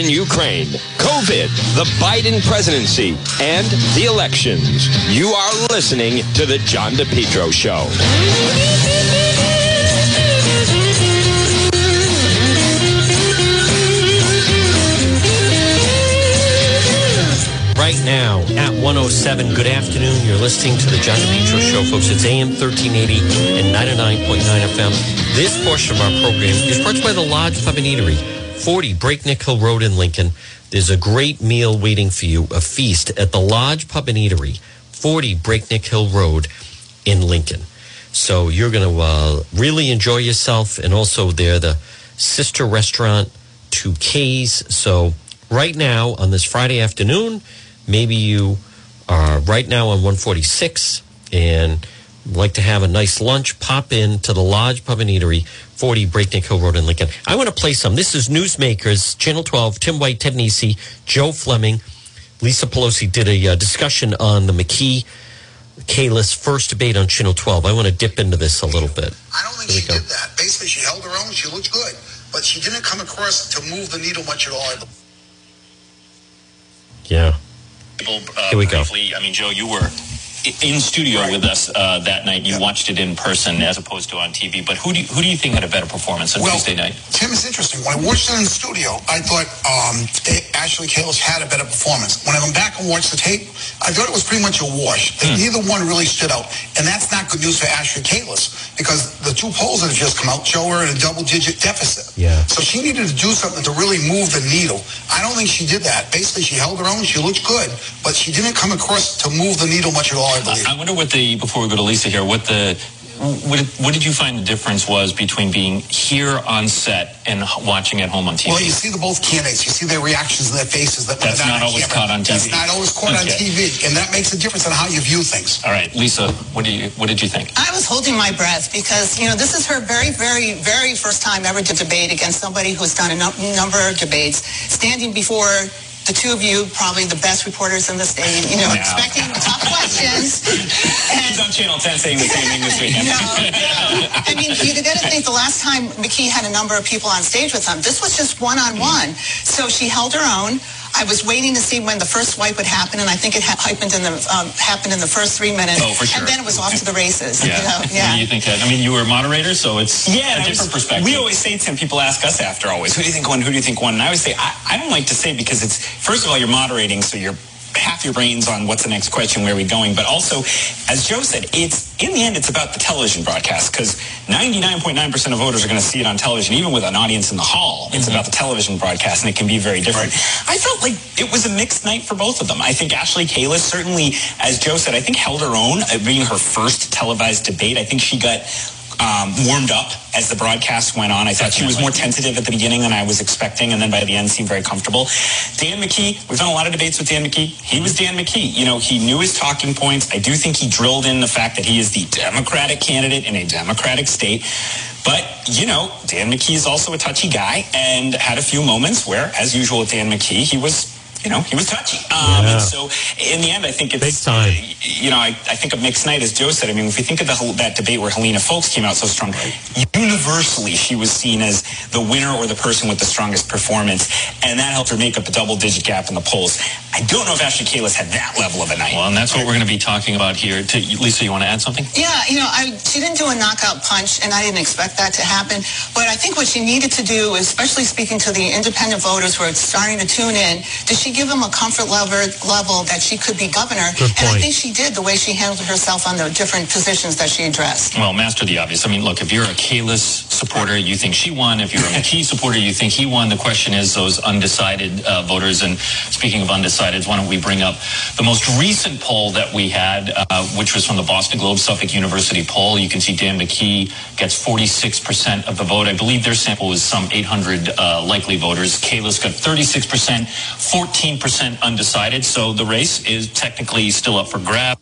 in Ukraine, COVID, the Biden presidency, and the elections. You are listening to The John DePetro Show. right now at 107. Good afternoon. You're listening to the John DePetro Show, folks. It's AM 1380 and 99.9 FM. This portion of our program is brought to you by the Lodge Pub and Eatery, 40 Breakneck Hill Road in Lincoln. There's a great meal waiting for you, a feast at the Lodge Pub and Eatery, 40 Breakneck Hill Road in Lincoln. So you're going to uh, really enjoy yourself. And also, they're the sister restaurant to K's. So right now on this Friday afternoon, maybe you are right now on 146 and like to have a nice lunch, pop in to the Lodge Pub and Eatery, 40 Breakneck Hill Road in Lincoln. I want to play some. This is Newsmakers, Channel 12, Tim White, Ted Nesi, Joe Fleming. Lisa Pelosi did a uh, discussion on the McKee Kalus first debate on Channel 12. I want to dip into this a little bit. I don't think she go. did that. Basically, she held her own. She looked good, but she didn't come across to move the needle much at all. Yeah. people uh, Here we go. I mean, Joe, you were i- in studio with us uh, that night. You watched it in person as opposed to on TV. But who do you, who do you think had a better performance on Well, Tuesday night? Tim is interesting. When I watched it in the studio, I thought um, Ashley Kalus had a better performance. When I went back and watched the tape, I thought it was pretty much a wash. Hmm. Neither one really stood out, and that's not good news for Ashley Kalus because the two polls that have just come out show her in a double-digit deficit. Yeah. So she needed to do something to really move the needle. I don't think she did that. Basically, she held her own. She looked good, but she didn't come across to move the needle much at all. I believe. I wonder what the before we go to Lisa here, what the what did, what did you find the difference was between being here on set and watching at home on TV? Well, you see the both candidates. You see their reactions and their faces. That That's they're not always camera. caught on That's TV. not always caught on TV, and that makes a difference on how you view things. All right, Lisa, what do you what did you think? I was holding my breath because, you know, this is her very, very, very first time ever to debate against somebody who's done a number of debates, standing before the two of you, probably the best reporters in the state, you know, Yeah. expecting tough questions. And He's on Channel 10 saying the same thing this weekend. no, no. I mean, you got to think the last time McKee had a number of people on stage with him, this was just one on one. So she held her own. I was waiting to see when the first swipe would happen, and I think it ha- happened in the um, happened in the first three minutes. Oh, for sure. And then it was off to the races. Yeah. You know? What yeah. do you think, Ted? I mean, you were a moderator, so it's Yeah, a different was- perspective. We always say to him, people ask us after always, who do you think won? Who do you think won? And I always say, I, I don't like to say because it's, first of all, you're moderating, so you're half your brains on what's the next question, where are we going? But also, as Joe said, it's in the end, it's about the television broadcast because 99.9% of voters are going to see it on television, even with an audience in the hall. It's mm-hmm. about the television broadcast, and it can be very different. I felt like it was a mixed night for both of them. I think Ashley Kalus certainly, as Joe said, I think held her own, being her first televised debate. I think she got um, warmed up as the broadcast went on. I thought she was more tentative at the beginning than I was expecting, and then by the end seemed very comfortable. Dan McKee, we've done a lot of debates with Dan McKee. He was Dan McKee. You know, he knew his talking points. I do think he drilled in the fact that he is the Democratic candidate in a Democratic state. But, you know, Dan McKee is also a touchy guy and had a few moments where, as usual with Dan McKee, he was, you know, he was touchy. Um, Yeah. and so in the end, I think it's Big time. you know, I, I think a mixed night, as Joe said. I mean, if we think of the, whole- that debate where Helena Foulkes came out so strong, universally she was seen as the winner or the person with the strongest performance, and that helped her make up a double-digit gap in the polls. I don't know if Ashley Kalus had that level of a night. Well, and that's what we're going to be talking about here. To, Lisa, you want to add something? Yeah, you know, I, she didn't do a knockout punch, and I didn't expect that to happen. But I think what she needed to do, especially speaking to the independent voters who are starting to tune in, did she give him a comfort level, level that she could be governor? Good And I think she did the way she handled herself on the different positions that she addressed. Well, master the obvious. I mean, look, if you're a Kalus supporter, you think she won. If you're a McKee supporter, you think he won. The question is those undecided uh, voters. And speaking of undecideds, why don't we bring up the most recent poll that we had, uh, which was from the Boston Globe Suffolk University poll. You can see Dan McKee gets 46% of the vote. I believe their sample was some 800 uh, likely voters. Kalus got 36%, 14% undecided. So the race is technically still up for grabs.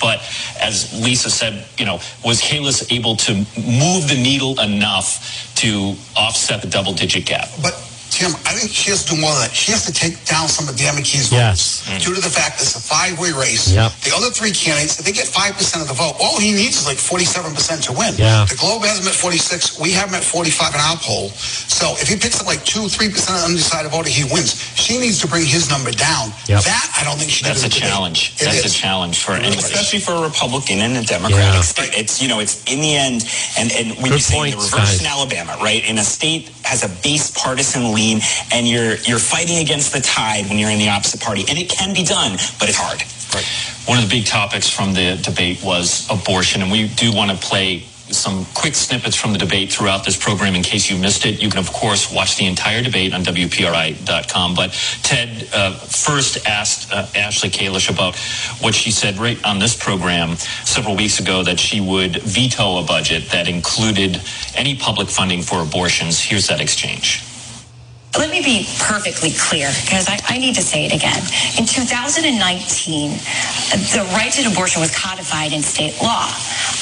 But as Lisa said, you know, was Kalus able to move the needle enough to offset the double digit gap? But Tim, I think she has to do more than that. She has to take down some of Dan McKee's Yes. votes due to the fact it's a five-way race. Yep. The other three candidates, if they get 5% of the vote, all he needs is like 47% to win. Yeah. The Globe has him at 46. We have him at 45 in our poll. So if he picks up like 2 3% of the undecided voter, he wins. She needs to bring his number down. Yep. That, I don't think she That's did a in the debate. challenge. It That's a challenge for anybody. especially for a Republican in a Democrat. Yeah. state. It's you know, it's in the end, and and we Good were saying the reverse guys. in Alabama, right? In a state has a base partisan lean, and you're you're fighting against the tide when you're in the opposite party, and it can be done, but it's hard. Right. One of the big topics from the debate was abortion, and we do want to play some quick snippets from the debate throughout this program in case you missed it. You can, of course, watch the entire debate on WPRI.com. But Ted uh, first asked uh, Ashley Kalish about what she said right on this program several weeks ago that she would veto a budget that included any public funding for abortions. Here's that exchange. Let me be perfectly clear because I, I need to say it again. In 2019, the right to abortion was codified in state law.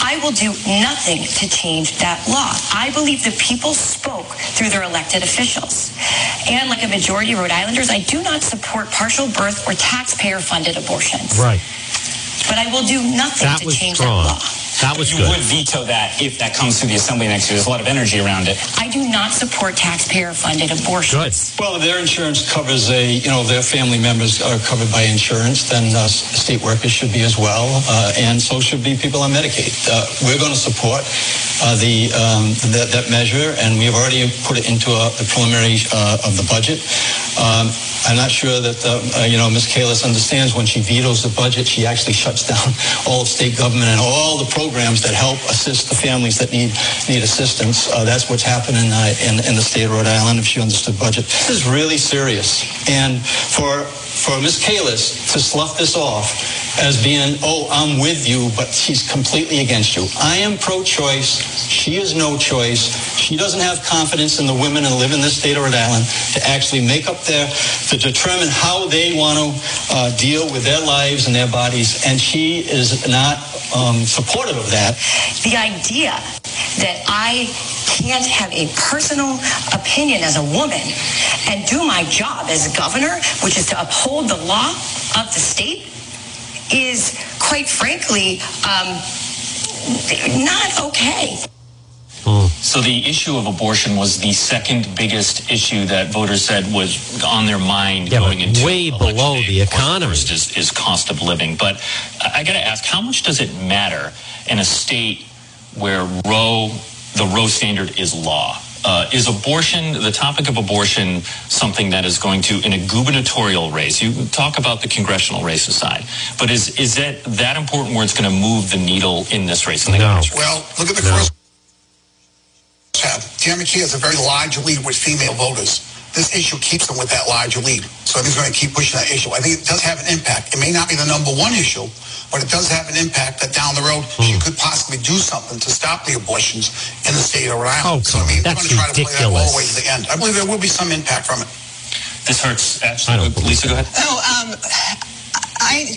I will do nothing to change that law. I believe the people spoke through their elected officials. And like a majority of Rhode Islanders, I do not support partial birth or taxpayer funded abortions. Right. But I will do nothing That to change strong. that law. That was you good. would veto that if that comes through the assembly next year. There's a lot of energy around it. I do not support taxpayer funded abortions. Good. Well, if their insurance covers a, you know, their family members are covered by insurance, then uh, state workers should be as well, uh, and so should be people on Medicaid. Uh, we're going to support uh, the um, that, that measure, and we have already put it into uh, the preliminary uh, of the budget. Um, I'm not sure that, you know, Ms. Kalus understands when she vetoes the budget, she actually shuts down all of state government and all the programs that help assist the families that need need assistance. Uh, that's what's happening uh, in, in the state of Rhode Island, if you understood budget. This is really serious. And for for Ms. Kalus to slough this off as being, oh, I'm with you, but she's completely against you. I am pro-choice. She is no choice. She doesn't have confidence in the women that live in this state of Rhode Island to actually make up their, to determine how they want to uh, deal with their lives and their bodies. And she is not um, supportive of that. the idea that I can't have a personal opinion as a woman and do my job as governor, which is to uphold the law of the state, is quite frankly um, not okay. So the issue of abortion was the second biggest issue that voters said was on their mind Yeah, going into way election below day. the Of economy. First is, is cost of living, but I, I got to ask, how much does it matter in a state where Roe, the Roe standard is law? Uh, is abortion, the topic of abortion, something that is going to, in a gubernatorial race, you talk about the congressional race aside, but is, is that that important where it's going to move the needle in this race? in the No. race? Well, look at the No. cross tab. Dan McKee has a very large lead with female voters. This issue keeps them with that larger lead. So I think he's going to keep pushing that issue. I think it does have an impact. It may not be the number one issue, but it does have an impact that down the road Hmm. she could possibly do something to stop the abortions in the state of Rhode Oh, Island. so I mean, on. we're That's going to try to play that all ridiculous. the way to the end. I believe there will be some impact from it. This hurts. I Ashley, Lisa, go ahead. Oh, um, I,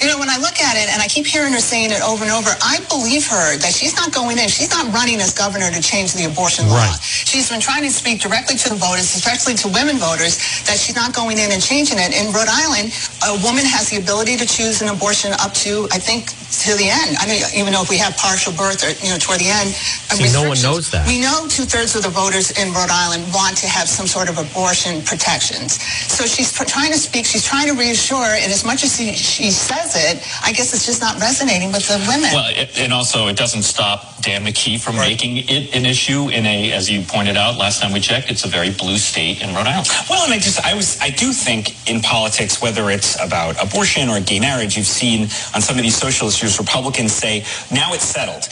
you know, when I look at it and I keep hearing her saying it over and over, I believe her that she's not going in. She's not running as governor to change the abortion law. Right. She's been trying to speak directly to the voters, especially to women voters, that she's not going in and changing it. In Rhode Island, a woman has the ability to choose an abortion up to, I think, to the end. I don't even know if we have partial birth or, you know, toward the end. uh, See, no one knows that. We know two thirds of the voters in Rhode Island want to have some sort of abortion protections. So she's pr- trying to speak, she's trying to reassure, and as much as she, she says it, I guess it's just not resonating with the women. Well, it, and also it doesn't stop Dan McKee from making it an issue in a, as you pointed out last time we checked, it's a very blue state in Rhode Island. Well, and I just, I was, I do think in politics, whether it's about abortion or gay marriage, you've seen on some of these social issues, Republicans say, now it's settled.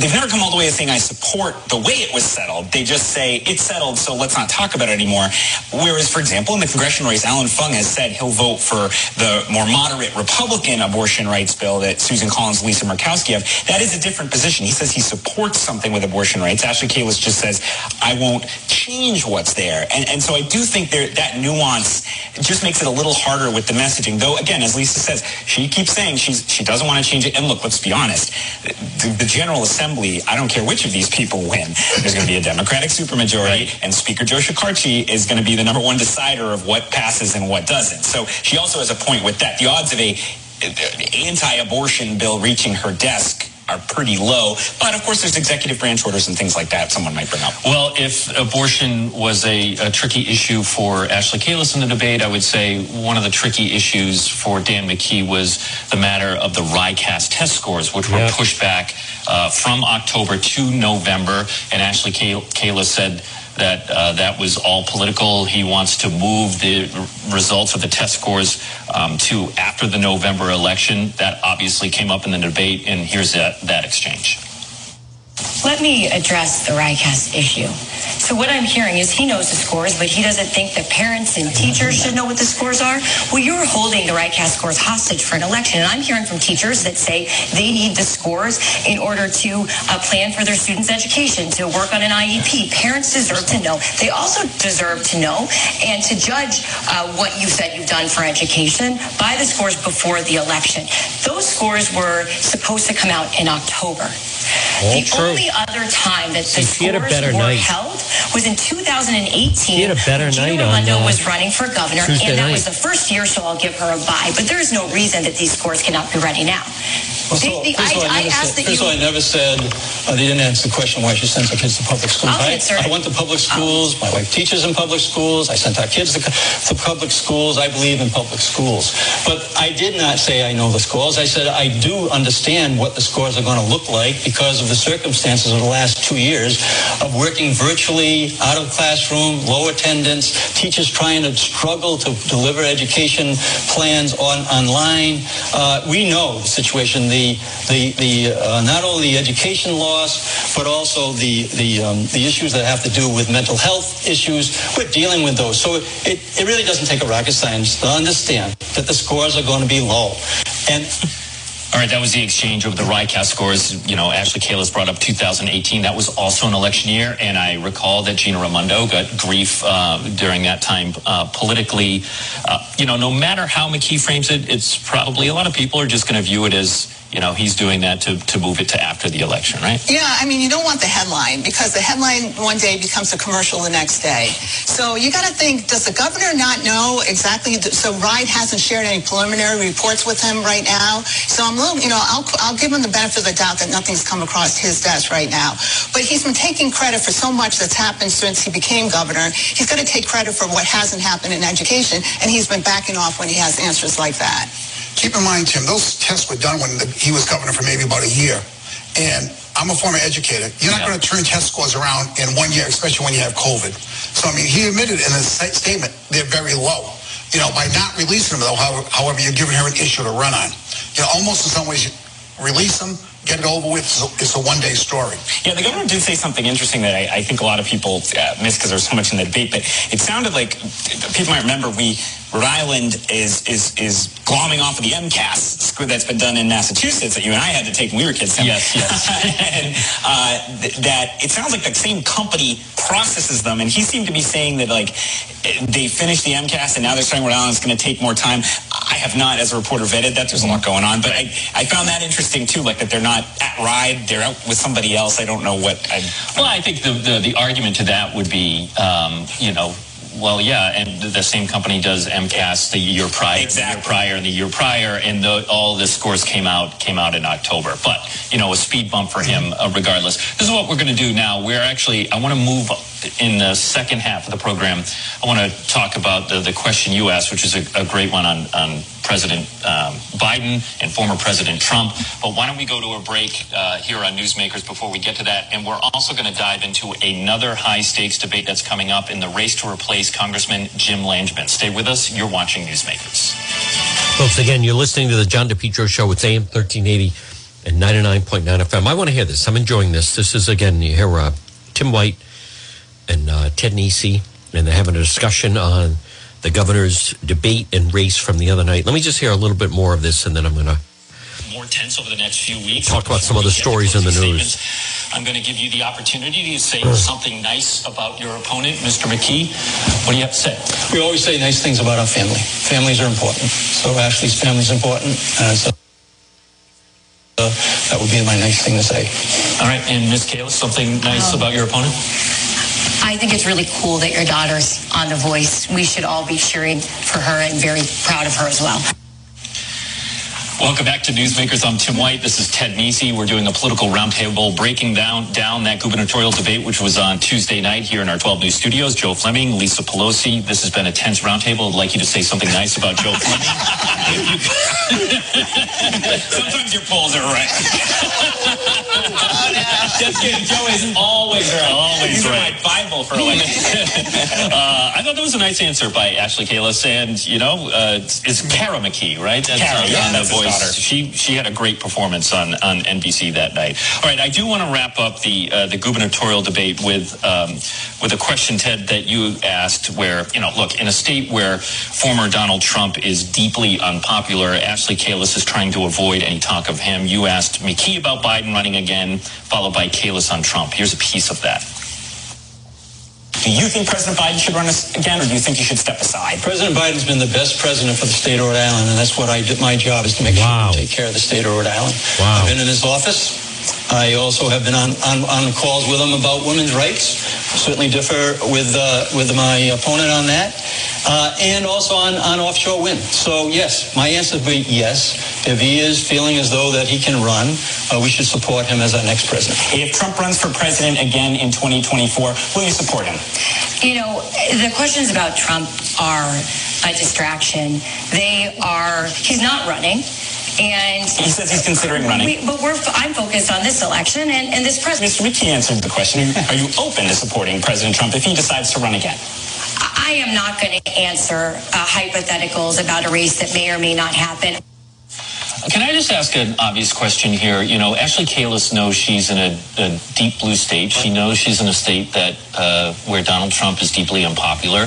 They've never come all the way to saying, I support the way it was settled. They just say, it's settled, so let's not talk about it anymore. Whereas, for example, in the congressional race, Alan Fung has said he'll vote for the more moderate Republican abortion rights bill that Susan Collins, Lisa Murkowski have. That is a different position. He says he supports something with abortion rights. Ashley Kalus just says, I won't change what's there. And, and so I do think there, that nuance just makes it a little harder with the messaging. Though, again, as Lisa says, she keeps saying she's she doesn't want to change it. And look, let's be honest, the, the General Assembly, I don't care which of these people win, there's going to be a Democratic supermajority, and Speaker Joe Shekarchi is going to be the number one decider of what passes and what doesn't. So she also has a point with that. The odds of a anti-abortion bill reaching her desk are pretty low. But of course, there's executive branch orders and things like that someone might bring up. Well, if abortion was a, a, tricky issue for Ashley Kalus in the debate, I would say one of the tricky issues for Dan McKee was the matter of the RICAS test scores, which were yep. pushed back uh, from October to November. And Ashley Kalus said that uh, that was all political. He wants to move the results of the test scores um, to after the November election. That obviously came up in the debate, and here's that, that exchange. Let me address the RICAS issue. So what I'm hearing is he knows the scores, but he doesn't think that parents and teachers should know what the scores are. Well, you're holding the RICAS scores hostage for an election. And I'm hearing from teachers that say they need the scores in order to uh, plan for their students' education, to work on an IEP. Parents deserve to know. They also deserve to know and to judge uh, what you said you've done for education by the scores before the election. Those scores were supposed to come out in October. All the true. only other time that the See, scores were night. held was in 2018. She had a better Gina night Raimondo on, uh, was running for governor, Tuesday and that night. was the first year, so I'll give her a bye. But there is no reason that these scores cannot be ready now. Well, so, the- first of all, I- I never said, first of I never said uh, they didn't answer the question why she sends her kids to public schools. I'll I, answer. I went to public schools. My wife teaches in public schools. I sent our kids to, to public schools. I believe in public schools. But I did not say I know the scores. I said I do understand what the scores are going to look like because of the circumstances of the last two years of working virtually out of classroom, low attendance, teachers trying to struggle to deliver education plans on online. Uh, we know the situation, the the the uh, not only the education loss, but also the the um, the issues that have to do with mental health issues. We're dealing with those, so it it really doesn't take a rocket science to understand that the scores are going to be low, and. All right, that was the exchange over the RICAS scores. You know, Ashley Kalus brought up 2018. That was also an election year, and I recall that Gina Raimondo got grief uh, during that time uh, politically. Uh, you know, no matter how McKee frames it, it's probably a lot of people are just going to view it as you know he's doing that to, to move it to after the election, right? Yeah, I mean, you don't want the headline because the headline one day becomes a commercial the next day. So you got to think, does the governor not know exactly? So Ride hasn't shared any preliminary reports with him right now. So I'm a little, you know, I'll, I'll give him the benefit of the doubt that nothing's come across his desk right now. But he's been taking credit for so much that's happened since he became governor. He's got to take credit for what hasn't happened in education, and he's been backing off when he has answers like that. Keep in mind, Tim, those tests were done when the, he was governor for maybe about a year. And I'm a former educator. You're not Yeah. going to turn test scores around in one year, especially when you have COVID. So, I mean, he admitted in his statement they're very low. You know, by not releasing them, though, how- however, you're giving her an issue to run on. You know, almost in some ways, release them, get it over with. It's a, one-day story. Yeah, the governor did say something interesting that I, I think a lot of people uh, miss because there's so much in the debate. But it sounded like people might remember we Rhode Island is is is glomming off of the MCAS that's been done in Massachusetts that you and I had to take when we were kids. Tim. Yes, yes. and uh, th- that it sounds like the same company processes them, and he seemed to be saying that like they finished the MCAS and now they're starting Rhode Island. It's going to take more time. I have not, as a reporter, vetted that. There's a lot going on, but I, I found that interesting too. Like that they're not at Ride, they're out with somebody else. I don't know what. I, Well, I think the, the, the argument to that would be, um, you know, well, yeah, and the same company does MCAS the year prior, Exactly. the year prior, and the year prior, and the, all the scores came out came out in October. But you know, a speed bump for him, uh, regardless. This is what we're going to do now. We're actually, I want to move in the second half of the program. I want to talk about the, the question you asked, which is a, a great one on on President um, Biden and former President Trump. But why don't we go to a break uh, here on Newsmakers before we get to that? And we're also going to dive into another high stakes debate that's coming up in the race to replace Congressman Jim Langevin. Stay with us. You're watching Newsmakers. Folks, again, you're listening to the John DePetro Show. It's AM 1380 and 99.9 FM. I want to hear this. I'm enjoying this. This is, again, you hear uh, Tim White and uh, Ted Nesi, and they're having a discussion on the governor's debate and race from the other night. Let me just hear a little bit more of this, and then I'm going to more tense over the next few weeks. Talk about some Before other we get to stories in the news. I'm going to give you the opportunity to say something nice about your opponent, Mr. McKee. What do you have to say? We always say nice things about our family. Families are important. So Ashley's family is important. And so uh, that would be my nice thing to say. All right, and Ms. Kalus, something nice about your opponent? I think it's really cool that your daughter's on The Voice. We should all be cheering for her and very proud of her as well. Welcome back to Newsmakers. I'm Tim White. This is Ted Nesi. We're doing a political roundtable breaking down down that gubernatorial debate, which was on Tuesday night here in our 12 News studios. Joe Fleming, Lisa Pelosi. This has been a tense roundtable. I'd like you to say something nice about Joe Fleming. Sometimes your polls are right. Just kidding. Joe is always right. Always are right. my Bible for election. uh, I thought that was a nice answer by Ashley Kalus, and you know, uh, it's, Kara McKee, right? That's Kara, yeah, the that's voice. daughter. She she had a great performance on on NBC that night. All right, I do want to wrap up the uh, the gubernatorial debate with um, with a question, Ted, that you asked. Where you know, look, in a state where former Donald Trump is deeply unpopular, Ashley Kalus is trying to avoid any talk of him. You asked McKee about Biden running again, followed by Kalus on Trump. Here's a piece of that. Do you think President Biden should run again, or do you think he should step aside? President Biden's been the best president for the state of Rhode Island, and that's what I did. My job is to make Wow. sure we take care of the state of Rhode Island. Wow. I've been in his office. I also have been on, on, on calls with him about women's rights. Certainly differ with uh, with my opponent on that, uh, and also on, on offshore wind. So yes, my answer would be yes. If he is feeling as though that he can run, uh, we should support him as our next president. If Trump runs for president again in 2024, will you support him? You know, the questions about Trump are a distraction. They are, he's not running. And He says he's considering running. we, but we're, I'm focused on this election and, and this president. Mr. McKee answered the question. Are you open to supporting President Trump if he decides to run again? I am not going to answer uh, hypotheticals about a race that may or may not happen. Can I just ask an obvious question here? You know, Ashley Kalus knows she's in a, a deep blue state. She knows she's in a state that uh, where Donald Trump is deeply unpopular.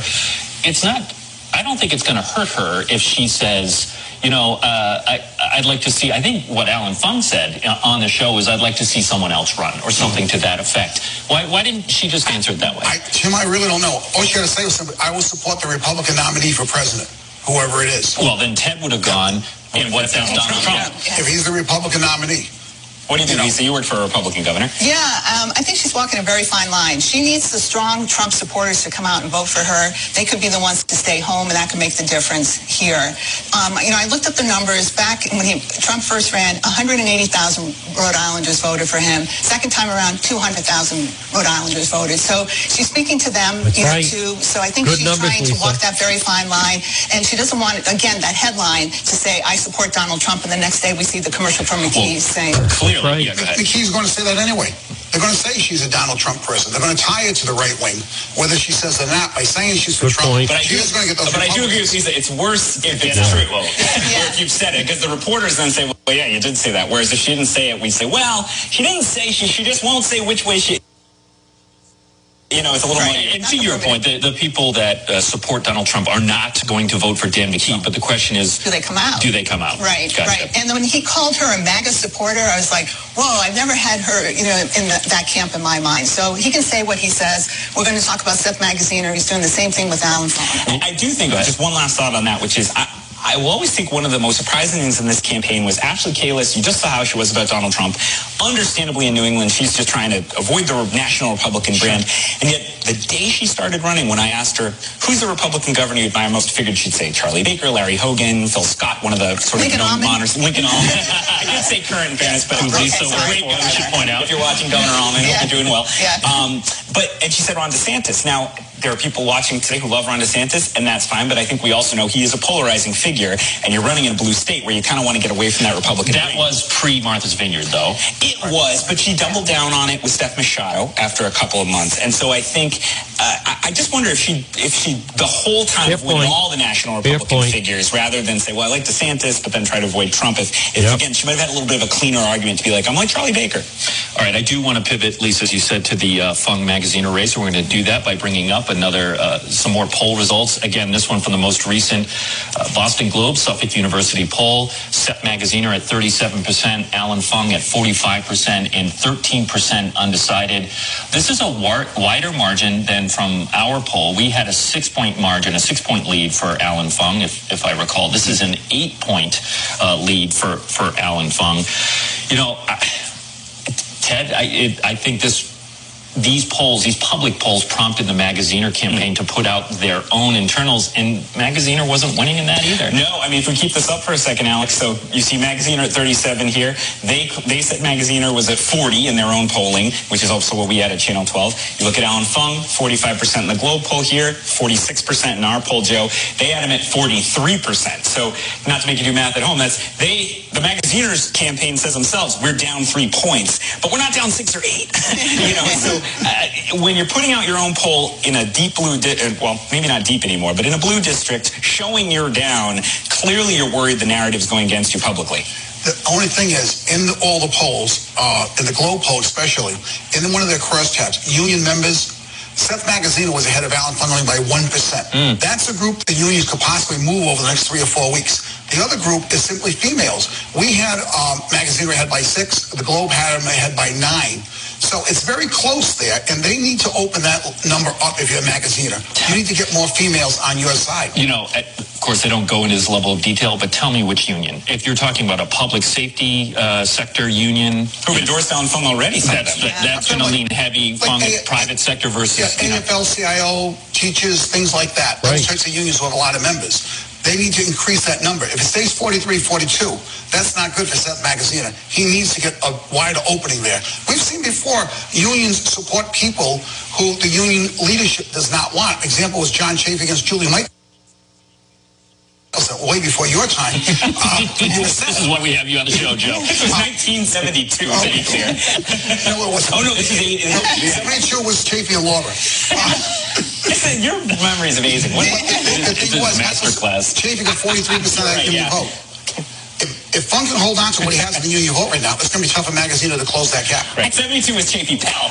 It's not. I don't think it's going to hurt her if she says, you know, uh, I, I'd like to see. I think what Alan Fung said uh, on the show is, I'd like to see someone else run or something to that effect. Why, why didn't she just answer it that way? I, Tim, I really don't know. All you got to say was simply, I will support the Republican nominee for president, whoever it is. well, then Ted would have gone and what if Donald, Donald Trump. If he's the Republican nominee. What do you think, You know. Lisa? You work for a Republican governor. Yeah, um, I think she's walking a very fine line. She needs the strong Trump supporters to come out and vote for her. They could be the ones to stay home, and that could make the difference here. Um, you know, I looked up the numbers back when he, Trump first ran. 180,000 Rhode Islanders voted for him. Second time around, 200,000 Rhode Islanders voted. So she's speaking to them, That's you know, right. too. So I think Good she's numbers, trying to Lisa. walk that very fine line, and she doesn't want again that headline to say I support Donald Trump, and the next day we see the commercial from McKee saying. Clearly, right. yeah, go ahead. McKee's going to say that anyway. They're going to say she's a Donald Trump person. They're going to tie it to the right wing, whether she says it or not. By saying she's for Good Trump, point. But I do, is going to get those but I do agree Republicans. with Lisa. It's worse if it's Yeah. true. or if you've said it, because the reporters then say, "Well, yeah, you did say that." Whereas if she didn't say it, we say, "Well, she didn't say she. She just won't say which way she." You know, it's a little. Right. more- And to your point, the, the people that uh, support Donald Trump are not going to vote for Dan McKee. But the question is, Do they come out? do they come out? Right, Gotcha. right. And when he called her a MAGA supporter, I was like, whoa, I've never had her, you know, in the, that camp in my mind. So he can say what he says. We're going to talk about Seth Magaziner, or he's doing the same thing with Alan Fung. I do think just one last thought on that, which is I, I will always think one of the most surprising things in this campaign was Ashley Kalus. You just saw how she was about Donald Trump. Understandably, in New England, she's just trying to avoid the national Republican brand. And yet, the day she started running, when I asked her who's the Republican governor you admire most, figured she'd say Charlie Baker, Larry Hogan, Phil Scott, one of the sort Lincoln of known Almond. monarchs. Lincoln Almond. I did say current in fairness, but Okay, Lisa, sorry. great guy, we should point out. If you're watching Governor Almond, Yeah. hope you're doing well. Yeah. Um, but and she said Ron DeSantis. Now there are people watching today who love Ron DeSantis, and that's fine. But I think we also know he is a polarizing figure, and you're running in a blue state where you kind of want to get away from that Republican. That brand. was pre Martha's Vineyard, though. It was, but she doubled down on it with Steph Machado after a couple of months, and so I think uh, I, I just wonder if she, if she, the whole time Fair avoided all the national Republican figures, rather than say, well, I like DeSantis, but then try to avoid Trump. If, if Yep. again, she might have had a little bit of a cleaner argument to be like, I'm like Charlie Baker. All right, I do want to pivot, Lisa, as you said, to the uh, Fung Magaziner race. We're going to do that by bringing up another, uh, some more poll results. Again, this one from the most recent uh, Boston Globe, Suffolk University poll, Seth Magaziner at 37%, Alan Fung at 45%, and 13% undecided. This is a war- wider margin than from our poll. We had a six-point margin, a six-point lead for Alan Fung, if, if I recall. This is an eight-point uh, lead for, for Alan Fung. You know, I, Ted, I, it, I think this these polls, these public polls, prompted the Magaziner campaign hmm. to put out their own internals, and Magaziner wasn't winning in that either. No, I mean, if we keep this up for a second, Alex, so you see Magaziner at 37 here. They they said Magaziner was at 40 in their own polling, which is also what we had at Channel 12. You look at Alan Fung, 45% in the Globe poll here, 46% in our poll, Joe. They had him at 43%. So not to make you do math at home, that's they the Magaziner's campaign says themselves, we're down three points, but we're not down six or eight. you know, so uh, when you're putting out your own poll in a deep blue, di- uh, well, maybe not deep anymore, but in a blue district, showing you're down, clearly you're worried the narrative's going against you publicly. The only thing is, in the, all the polls, uh, in the Globe poll especially, in one of their crosstabs, union members, Seth Magaziner was ahead of Alan Fung only by 1%. That's a group the unions could possibly move over the next three or four weeks. The other group is simply females. We had um, Magaziner ahead by six. The Globe had him ahead by nine. So it's very close there, and they need to open that number up if you're a Magaziner. You need to get more females on your side. You know, of course, they don't go into this level of detail, but tell me which union. If you're talking about a public safety uh, sector union, Who've endorsed Alan Fung already, some of that's, them. that, that's going to lean heavy like on the A- private sector versus. Yeah, AFL-CIO, teachers, things like that. Those types of unions who have a lot of members. They need to increase that number. If it stays 43, 42, that's not good for Seth Magaziner. He needs to get a wider opening there. We've seen before unions support people who the union leadership does not want. Example was John Chafee against Julie Mike. Way before your time. Uh, this is why we have you on the show, Joe. This was 1972, to be clear. no, it wasn't. Oh, no, this is eight. 72 was Chafee and Laura. Uh, Listen, your memory is amazing. What, The- the- the thing is was, masterclass. Chafee got 43% of the Right, union yeah. vote. If, if Fung can hold on to what he has in the union vote right now, it's going to be tough for Magaziner to close that gap. Right. 72 was Chafee Pell.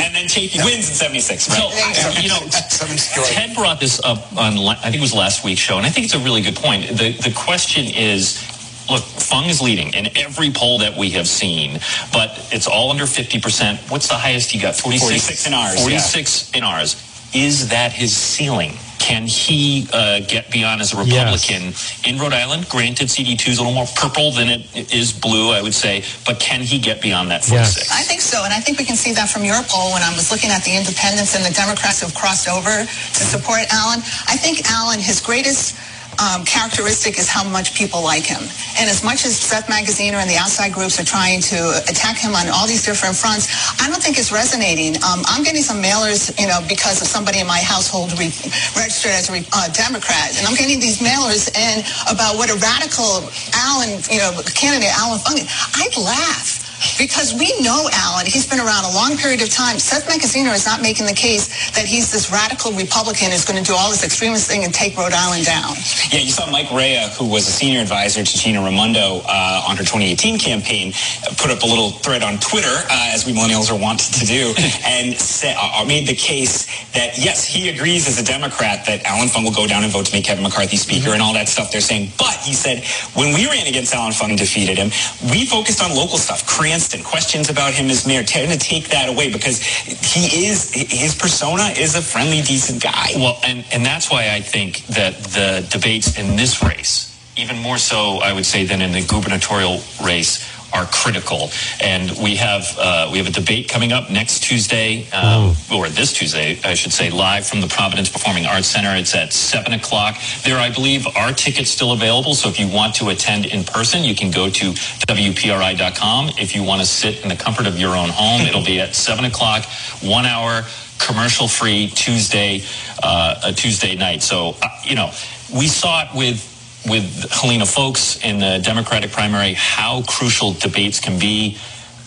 and then Chafee wins in 76. Right. So, uh, you know, Seven- you're right. Ted brought this up on, I think it was last week's show, and I think it's a really good point. The, the question is, look, Fung is leading in every poll that we have seen, but it's all under 50%. What's the highest he got? 46? 46 in ours, yeah. 46 in ours. Is that his ceiling? Can he uh, get beyond as a Republican in Rhode Island? Granted, CD2 is a little more purple than it is blue, I would say, but can he get beyond that 46? I think so, and I think we can see that from your poll when I was looking at the independents and the Democrats who've crossed over to support Alan. I think Alan, his greatest um, characteristic is how much people like him. And as much as Seth Magaziner and the outside groups are trying to attack him on all these different fronts, I don't think it's resonating. Um, I'm getting some mailers, you know, because of somebody in my household re- registered as a uh, Democrat, and I'm getting these mailers in about what a radical Alan, you know, candidate Alan Fung. I'd laugh. Because we know Alan, he's been around a long period of time. Seth Magaziner is not making the case that he's this radical Republican who's going to do all this extremist thing and take Rhode Island down. Yeah, you saw Mike Raia, who was a senior advisor to Gina Raimondo uh, on her 2018 campaign, uh, put up a little thread on Twitter, uh, as we millennials are wont to do, and sa- uh, made the case that, yes, he agrees as a Democrat that Alan Fung will go down and vote to make Kevin McCarthy Speaker and all that stuff they're saying. But he said, when we ran against Alan Fung and defeated him, we focused on local stuff. Cranston, questions about him as mayor, trying to take that away because he is, his persona is a friendly, decent guy. Well, and, and that's why I think that the debates in this race, even more so, I would say, than in the gubernatorial race, are critical. And we have uh, we have a debate coming up next Tuesday, um, or this Tuesday, I should say, live from the Providence Performing Arts Center. It's at seven o'clock. There, I believe, are tickets still available. So if you want to attend in person, you can go to wpri.com. If you want to sit in the comfort of your own home, it'll be at seven o'clock, one hour commercial free Tuesday, uh, a Tuesday night. So, uh, you know, we saw it with with Helena Foulkes in the Democratic primary, how crucial debates can be.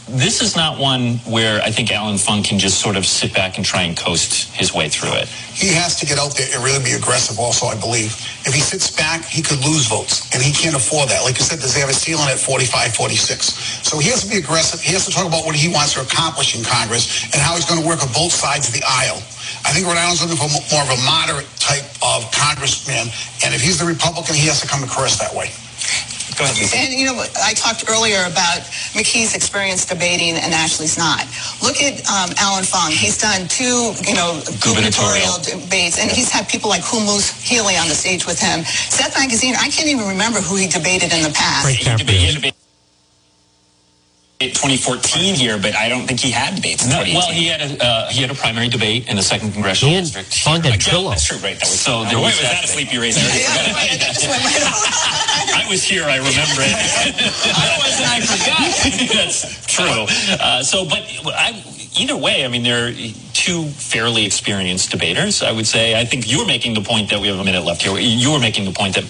This is not one where I think Alan Fung can just sort of sit back and try and coast his way through it. He has to get out there and really be aggressive also, I believe. If he sits back, he could lose votes, and he can't afford that. Like you said, does they have a ceiling at 45, 46. So he has to be aggressive. He has to talk about what he wants to accomplish in Congress and how he's going to work on both sides of the aisle. I think Rhode Island's looking for more of a moderate type of congressman. And if he's the Republican, he has to come across that way. Go ahead. Lisa. And you know, I talked earlier about McKee's experience debating and Ashley's not. Look at um, Alan Fung. He's done two, you know, Gubernatorial. gubernatorial debates, and he's had people like Hummus Healy on the stage with him. Seth Magaziner, I can't even remember who he debated in the past. Frank He debated, he Caprio. debated 2014 here, but I don't think he had debates in No, well, he had a uh, he had a primary debate in the second congressional And district. Fung had Yeah, Trillo. That's true, right? That was So there oh, was wait, was that that a debate. sleepy race? I Yeah, forgot. right, that just went right over. I was here. I remember it. Otherwise, and I forgot. That's true. Uh, so, but I, either way, I mean, they're two fairly experienced debaters. I would say. I think you were making the point that we have a minute left here. You were making the point that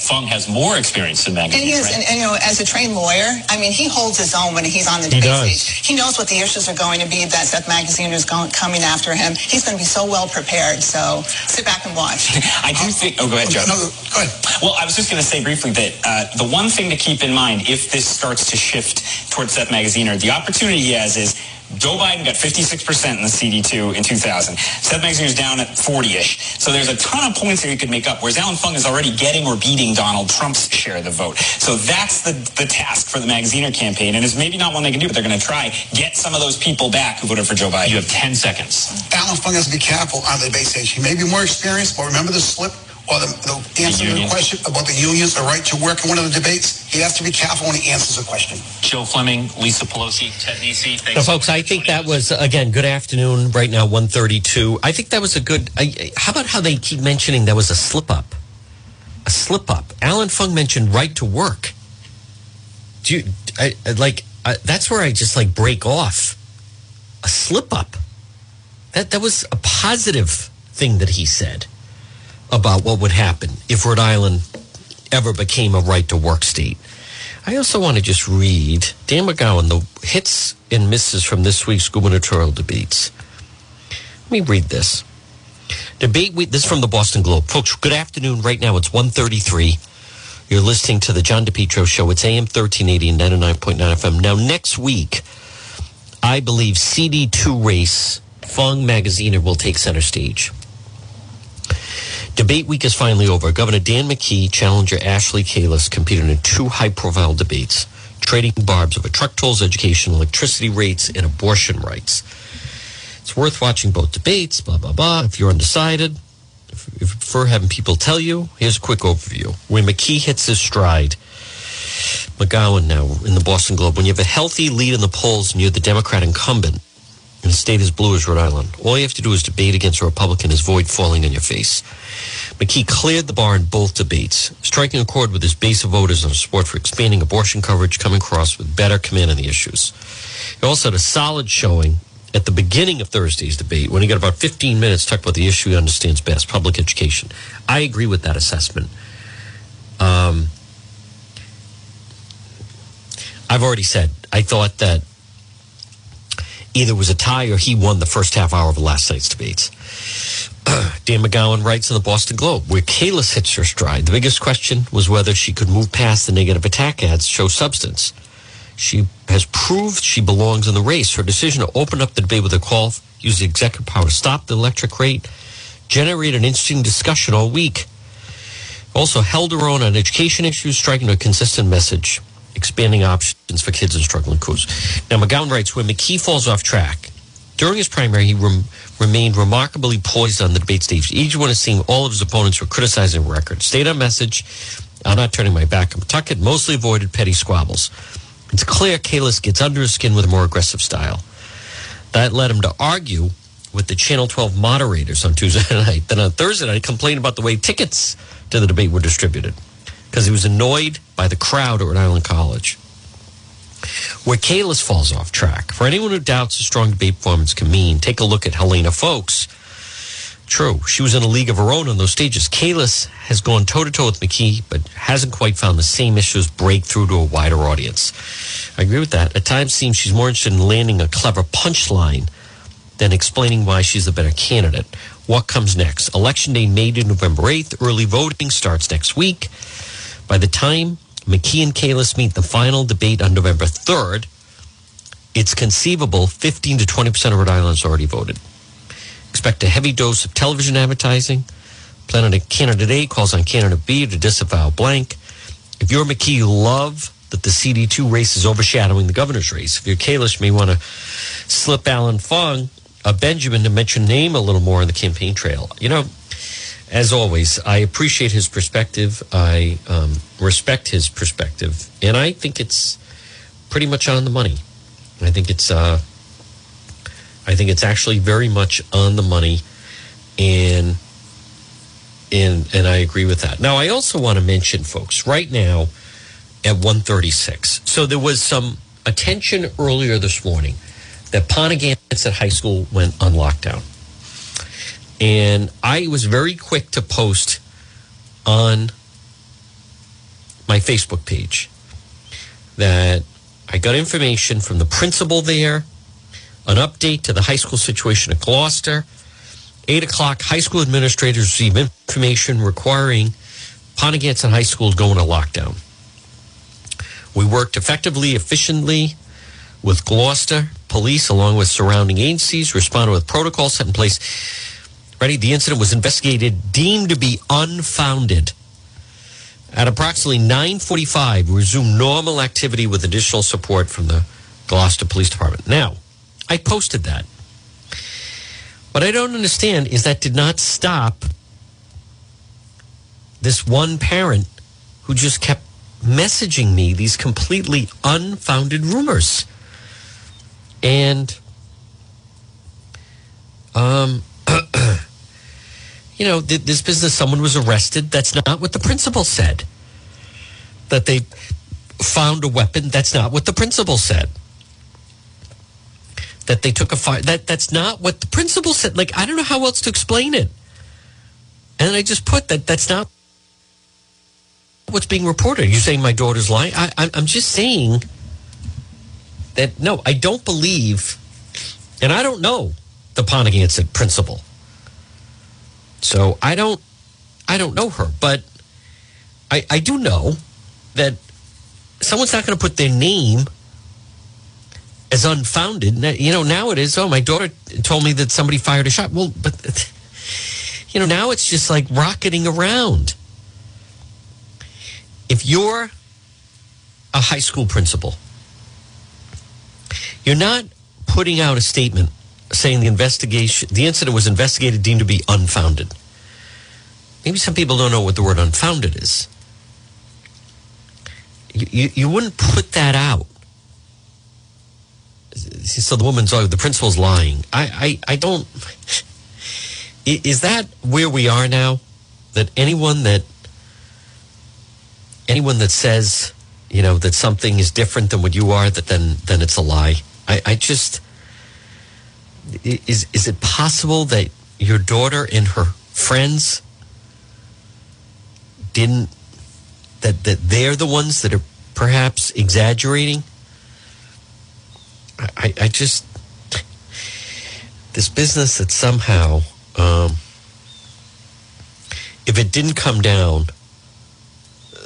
Fung has more experience than And he Magaziner. is, and, and, you know, as a trained lawyer, I mean, he holds his own when he's on the He debate does. stage. He knows what the issues are going to be. That Seth Magaziner is going, coming after him. He's going to be so well prepared. So sit back and watch. I do think. Oh, go ahead, Joe. No, go ahead. Well, I was just going to say briefly that uh, the one thing to keep in mind if this starts to shift towards Seth Magaziner, or the opportunity he has is Joe Biden got 56% in the CD2 in 2000. Seth Magaziner is down at 40-ish. So there's a ton of points that he could make up, whereas Alan Fung is already getting or beating Donald Trump's share of the vote. So that's the, the task for the Magaziner campaign, and it's maybe not one they can do, but they're going to try get some of those people back who voted for Joe Biden. You have ten seconds. Alan Fung has to be careful on the debate stage. He may be more experienced, but remember the slip or the, the answer to the question about the unions, the right to work in one of the debates. He has to be careful when he answers a question. Joe Fleming, Lisa Pelosi, Ted Nesi. Thanks So, so folks, I think that was again. Good afternoon. Right now, one thirty-two. I think that was a good. I, I- how about how they keep mentioning there was a slip up, a slip up. Alan Fung mentioned right to work. Do you I, I- like? I, that's where I just like break off. A slip up. That that was a positive thing that he said about what would happen if Rhode Island ever became a right to work state. I also want to just read Dan McGowan, the hits and misses from this week's gubernatorial debates. Let me read this. Debate week, this is from the Boston Globe. Folks, good afternoon. Right now it's 1.33. You're listening to the John DePetro Show. It's AM 1380 and 99.9 FM. Now, next week, I believe CD2 race, Fung Magaziner will take center stage. Debate week is finally over. Governor Dan McKee, challenger Ashley Kalus competed in two high profile debates, trading barbs over truck tolls, education, electricity rates, and abortion rights. It's worth watching both debates, blah, blah, blah. If you're undecided, if, if you prefer having people tell you, here's a quick overview. When McKee hits his stride, McGowan now in the Boston Globe, when you have a healthy lead in the polls and you're the Democrat incumbent, and the state as blue as Rhode Island, all you have to do is debate against a Republican is void falling on your face. McKee cleared the bar in both debates, striking a chord with his base of voters on support for expanding abortion coverage, coming across with better command on the issues. He also had a solid showing at the beginning of Thursday's debate when he got about 15 minutes to talk about the issue he understands best, public education. I agree with that assessment. Um, I've already said I thought that either was a tie or he won the first half hour of the last night's debates. Dan McGowan writes in the Boston Globe, where Kalus hits her stride. The biggest question was whether she could move past the negative attack ads, show substance. She has proved she belongs in the race. Her decision to open up the debate with a call, use the executive power to stop the electric rate, generated an interesting discussion all week. Also held her own on education issues, striking a consistent message, expanding options for kids in struggling schools. Now, McGowan writes, when McKee falls off track, during his primary, he rem- remained remarkably poised on the debate stage. Each one is seeing all of his opponents were criticizing record. Stayed on message. I'm not turning my back. I'm tucking. Mostly avoided petty squabbles. It's clear Kalus gets under his skin with a more aggressive style. That led him to argue with the Channel 12 moderators on Tuesday night. Then on Thursday night, complained about the way tickets to the debate were distributed because he was annoyed by the crowd at Rhode Island College. Where Kalus falls off track. For anyone who doubts a strong debate performance can mean, take a look at Helena Foulkes. True, she was in a league of her own on those stages. Kalus has gone toe to toe with McKee, but hasn't quite found the same issues break through to a wider audience. I agree with that. At times, seems she's more interested in landing a clever punchline than explaining why she's the better candidate. What comes next? Election day, May to November 8th. Early voting starts next week. By the time McKee and Kalus meet the final debate on November 3rd, it's conceivable 15 to 20% of Rhode Island's already voted. Expect a heavy dose of television advertising, Planet candidate A calls on candidate B to disavow blank. If you're McKee, love that the CD2 race is overshadowing the governor's race. If you're Kalish, may want to slip Alan Fung, a uh, Benjamin, to mention name a little more on the campaign trail. You know, as always, I appreciate his perspective. I um, respect his perspective, and I think it's pretty much on the money. I think it's, uh, I think it's actually very much on the money, and and and I agree with that. Now, I also want to mention, folks, right now at 136. So there was some attention earlier this morning that Ponaganset High School went on lockdown. And I was very quick to post on my Facebook page that I got information from the principal there, an update to the high school situation at Glocester. Eight o'clock, high school administrators receive information requiring Ponaganset High School to go into lockdown. We worked effectively, efficiently with Glocester police, along with surrounding agencies, responded with protocols set in place. Ready? The incident was investigated, deemed to be unfounded. At approximately 9:45, resumed normal activity with additional support from the Glocester Police Department. Now, I posted that. What I don't understand is that did not stop this one parent who just kept messaging me these completely unfounded rumors. And, um, you know, th- this business, someone was arrested. That's not what the principal said. That they found a weapon. That's not what the principal said. That they took a fire. That that's not what the principal said. Like I don't know how else to explain it. And I just put that. That's not what's being reported. You're saying my daughter's lying? I, I, I'm just saying that no, I don't believe, and I don't know the Ponaganset principal. So I don't, I don't know her, but I, I do know that someone's not going to put their name as unfounded. You know, now it is. Oh, my daughter told me that somebody fired a shot. Well, but you know, now it's just like rocketing around if you're a high school principal, you're not putting out a statement saying the investigation, the incident was investigated, deemed to be unfounded. Maybe some people don't know what the word unfounded is. You, you, you wouldn't put that out. So the woman's, oh, the principal's lying. I, I, I don't. Is that where we are now? That anyone that anyone that says, you know, that something is different than what you are, that then then it's a lie. I, I just is is it possible that your daughter and her friends didn't that that they're the ones that are perhaps exaggerating? I, I just this business that somehow um, if it didn't come down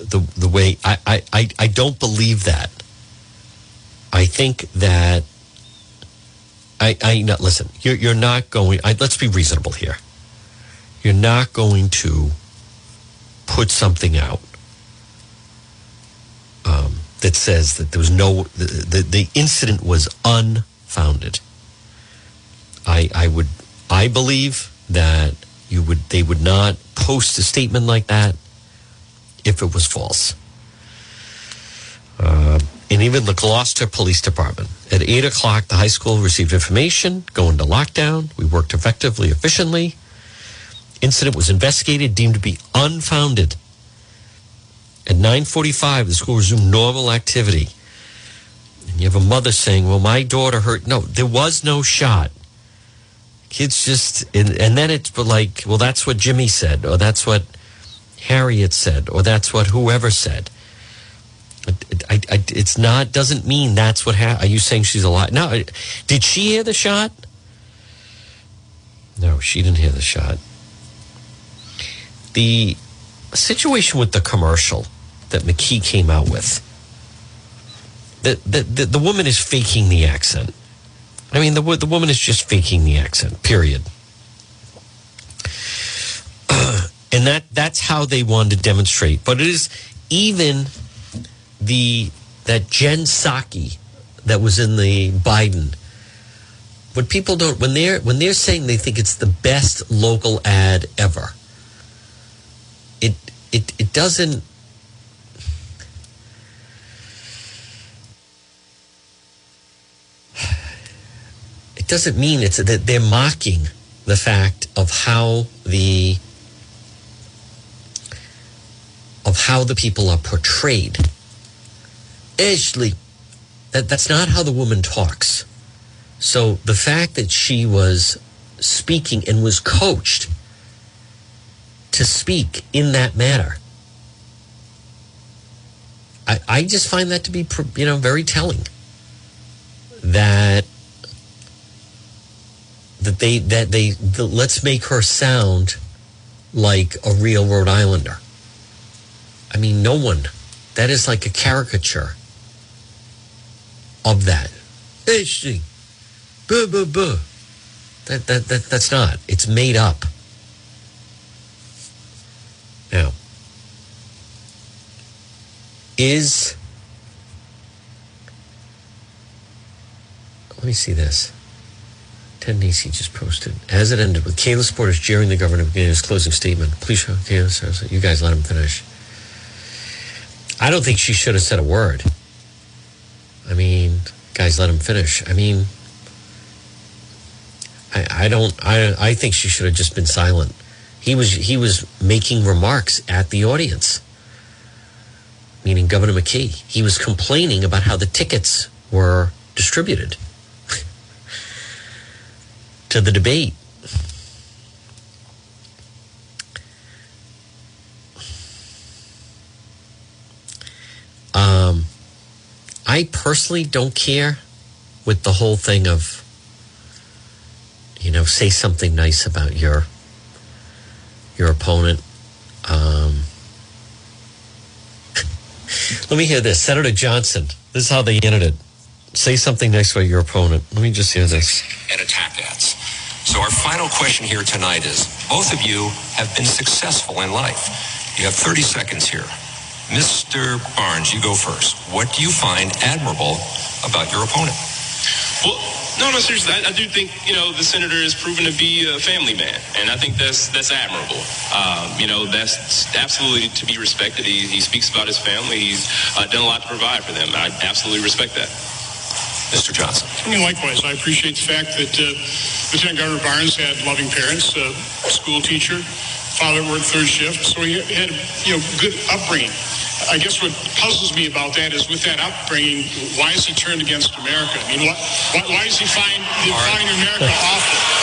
the the way I, I, I don't believe that. I think that I I not listen. You're you're not going. I, let's be reasonable here. You're not going to put something out um, that says that there was no the, the the incident was unfounded. I I would I believe that you would they would not post a statement like that if it was false. Uh, and even the Glocester Police Department. At 8 o'clock, the high school received information, go into lockdown. We worked effectively, efficiently. Incident was investigated, deemed to be unfounded. At 9.45, the school resumed normal activity. And you have a mother saying, well, my daughter hurt. No, there was no shot. Kids just, and, and then it's like, well, that's what Jimmy said, or that's what Harriet said, or that's what whoever said. I, I, it's not doesn't mean that's what happened. Are you saying she's alive? No. Did she hear the shot? No, she didn't hear the shot. The situation with the commercial that McKee came out with. The, the, the, the woman is faking the accent. I mean, the, the woman is just faking the accent, period. and that that's how they wanted to demonstrate. But it is even the that Jen Psaki that was in the Biden. What people don't when they're when they're saying they think it's the best local ad ever. It it it doesn't it doesn't mean it's that they're mocking the fact of how the of how the people are portrayed. Ashley, that, that's not how the woman talks. So the fact that she was speaking and was coached to speak in that manner, I, I just find that to be, you know, very telling. That that they that they the, let's make her sound like a real Rhode Islander. I mean, no one. That is like a caricature of that. Hey, buh, buh, buh. That, that, that, that's not. It's made up. Now, is. Let me see this. Ted Nesi just posted. As it ended with Kalus supporters jeering the governor beginning his closing statement. Please show Kalus. You guys let him finish. I don't think she should have said a word. I mean, guys, let him finish. I mean, I, I don't. I I think she should have just been silent. He was he was making remarks at the audience, meaning Governor McKee. He was complaining about how the tickets were distributed to the debate. Um, I personally don't care with the whole thing of, you know, say something nice about your your opponent. Um, let me hear this, Senator Johnson. This is how they ended it. Say something nice about your opponent. Let me just hear this. And attack ads. So our final question here tonight is: Both of you have been successful in life. You have 30 seconds here. Mr. Barnes, you go first. What do you find admirable about your opponent? Well, no, no, seriously. I, I, do think you know the senator is proven to be a family man, and I think that's that's admirable. Um, you know, that's absolutely to be respected. He, he speaks about his family. He's uh, done a lot to provide for them. I absolutely respect that. Mr. Johnson. I mean, likewise, I appreciate the fact that uh, Lieutenant Governor Barnes had loving parents, a school teacher, father worked third shift, so he had you know good upbringing. I guess what puzzles me about that is with that upbringing, why is he turned against America? I mean, why, why is he find, find America awful?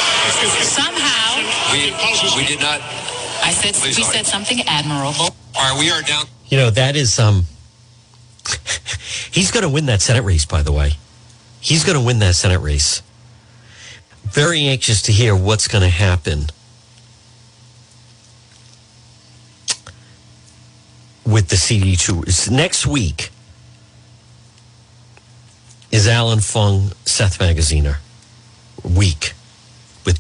Somehow, we, we did not. I said we said something admirable. All right, we are down. You know that is um. he's going to win that Senate race, by the way. He's going to win that Senate race. Very anxious to hear what's going to happen with the CD2. Next week is Alan Fung, Seth Magaziner week with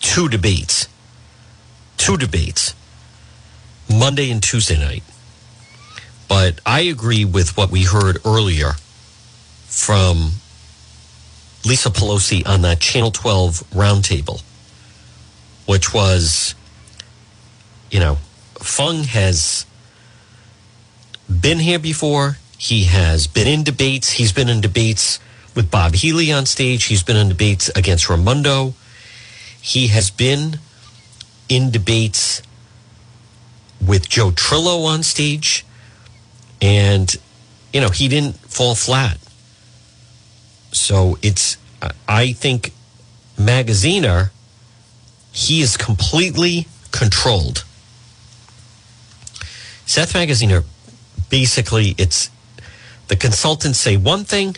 two debates. Two debates. Monday and Tuesday night. But I agree with what we heard earlier from Lisa Pelosi on that Channel 12 roundtable, which was, you know, Fung has been here before. He has been in debates. He's been in debates with Bob Healey on stage. He's been in debates against Raimondo. He has been in debates with Joe Trillo on stage. And, you know, he didn't fall flat. So it's, I think, Magaziner, he is completely controlled Seth Magaziner basically, it's the consultants say one thing,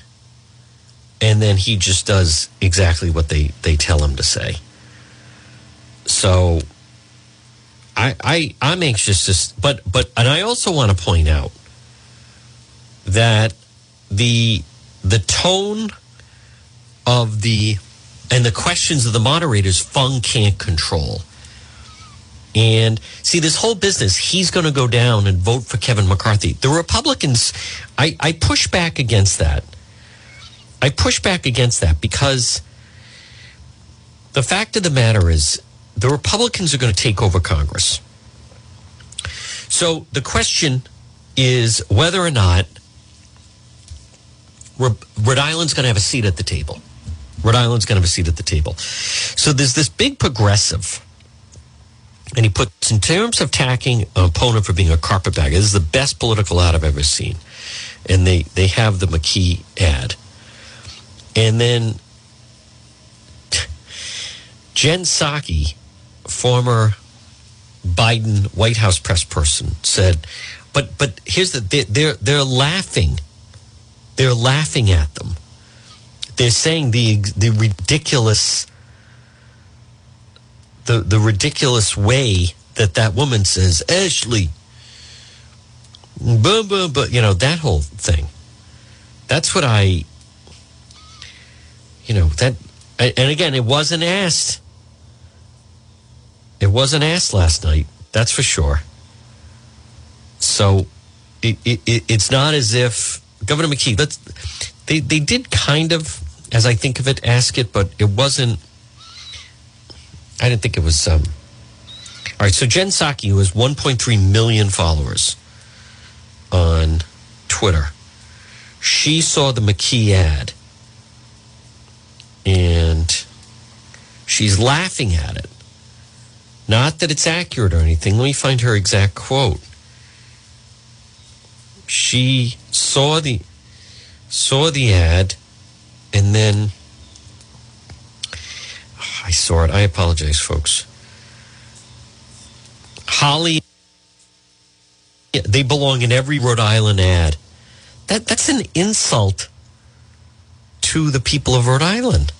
and then he just does exactly what they, they tell him to say. So I, I I'm anxious to, but but and I also want to point out that the the tone of the and the questions of the moderators Fung can't control. And see, this whole business, he's going to go down and vote for Kevin McCarthy. The Republicans, I, I push back against that. I push back against that because the fact of the matter is the Republicans are going to take over Congress. So the question is whether or not Rhode Island's going to have a seat at the table. Rhode Island's going to have a seat at the table. So there's this big progressive, and he puts in terms of attacking an opponent for being a carpetbagger. This is the best political ad I've ever seen, and they they have the McKee ad, and then Jen Psaki, former Biden White House press person, said, "But but here's the they're they're laughing, they're laughing at them." they're saying the the ridiculous the the ridiculous way that that woman says Ashley. Boom boom but you know that whole thing. That's what I you know that and again it wasn't asked. It wasn't asked last night that's for sure. So it, it, it's not as if Governor McKee let's they, they did kind of as I think of it, ask it, but it wasn't. I didn't think it was. Um, all right, so Jen Psaki, who has 1.3 million followers on Twitter, she saw the McKee ad and she's laughing at it. Not that it's accurate or anything. Let me find her exact quote. She saw the saw the ad and then I saw it. I apologize, folks. Holly, they belong in every Rhode Island ad. That that's an insult to the people of Rhode Island.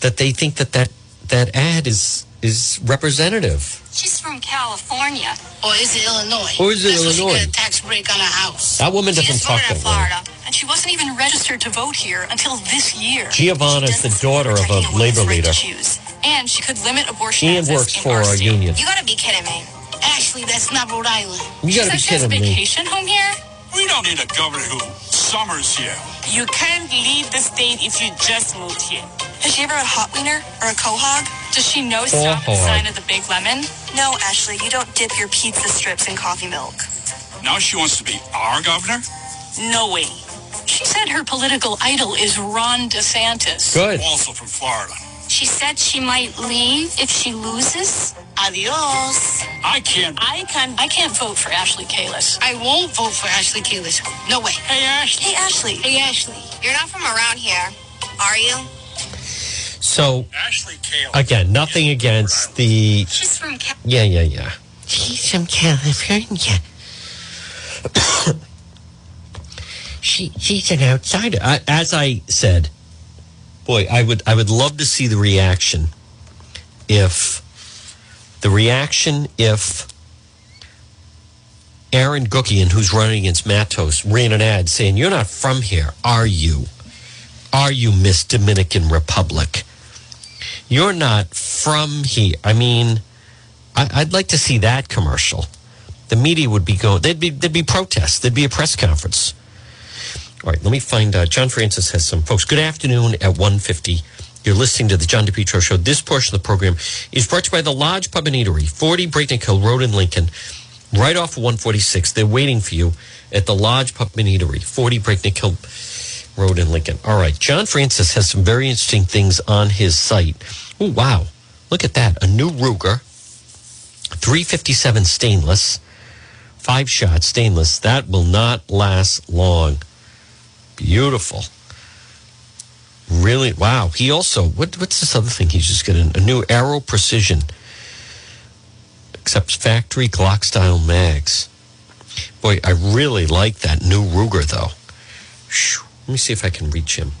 That they think that that, that ad is is representative. She's from California. Or is it Illinois? Or is it That's Illinois? She got a tax break on her house. That woman She doesn't just talk voted in that way. Florida, and she wasn't even registered to vote here until this year. Giovanna is the daughter of a labor leader. Choose. And she could limit abortion And access works in for our a state. union. You gotta be kidding me. Ashley, that's not Rhode Island. You gotta be kidding me. vacation home here? We don't need a governor who summers here. You can't leave the state if you just moved here. Has she ever had a hot wiener or a quahog? Does she know stop the sign of the big lemon? No, Ashley, you don't dip your pizza strips in coffee milk. Now she wants to be our governor? No way. She said her political idol is Ron DeSantis. Good. Also from Florida. She said she might leave if she loses. Adios. I can't. I can. I can't vote for Ashley Kalus. I won't vote for Ashley Kalus. No way. Hey, Ashley. Hey, Ashley. Hey, Ashley. You're not from around here, are you? So Ashley Kale. again, nothing against the She's from Cal- yeah, yeah, yeah. She's from California. She she's an outsider. I, as I said, boy, I would I would love to see the reaction if the reaction if Aaron Guckian, who's running against Matos, ran an ad saying, "You're not from here, are you? Are you Miss Dominican Republic? You're not from here." I mean, I, I'd like to see that commercial. The media would be going. There'd be there'd be protests. There'd be a press conference. All right, let me find. Uh, John Francis has some folks. Good afternoon at 1.50. You're listening to the John DePetro Show. This portion of the program is brought to you by the Lodge Pub and Eatery, 40 Breakneck Hill Road in Lincoln, right off of 146. They're waiting for you at the Lodge Pub and Eatery, 40 Breakneck Hill Road in Lincoln. All right, John Francis has some very interesting things on his site. Oh, wow. Look at that. A new Ruger, 357 stainless, five shot stainless. That will not last long. Beautiful. Really? Wow. He also, what, what's this other thing he's just getting? A new Aero Precision. Accepts factory Glock style mags. Boy, I really like that new Ruger though. Let me see if I can reach him.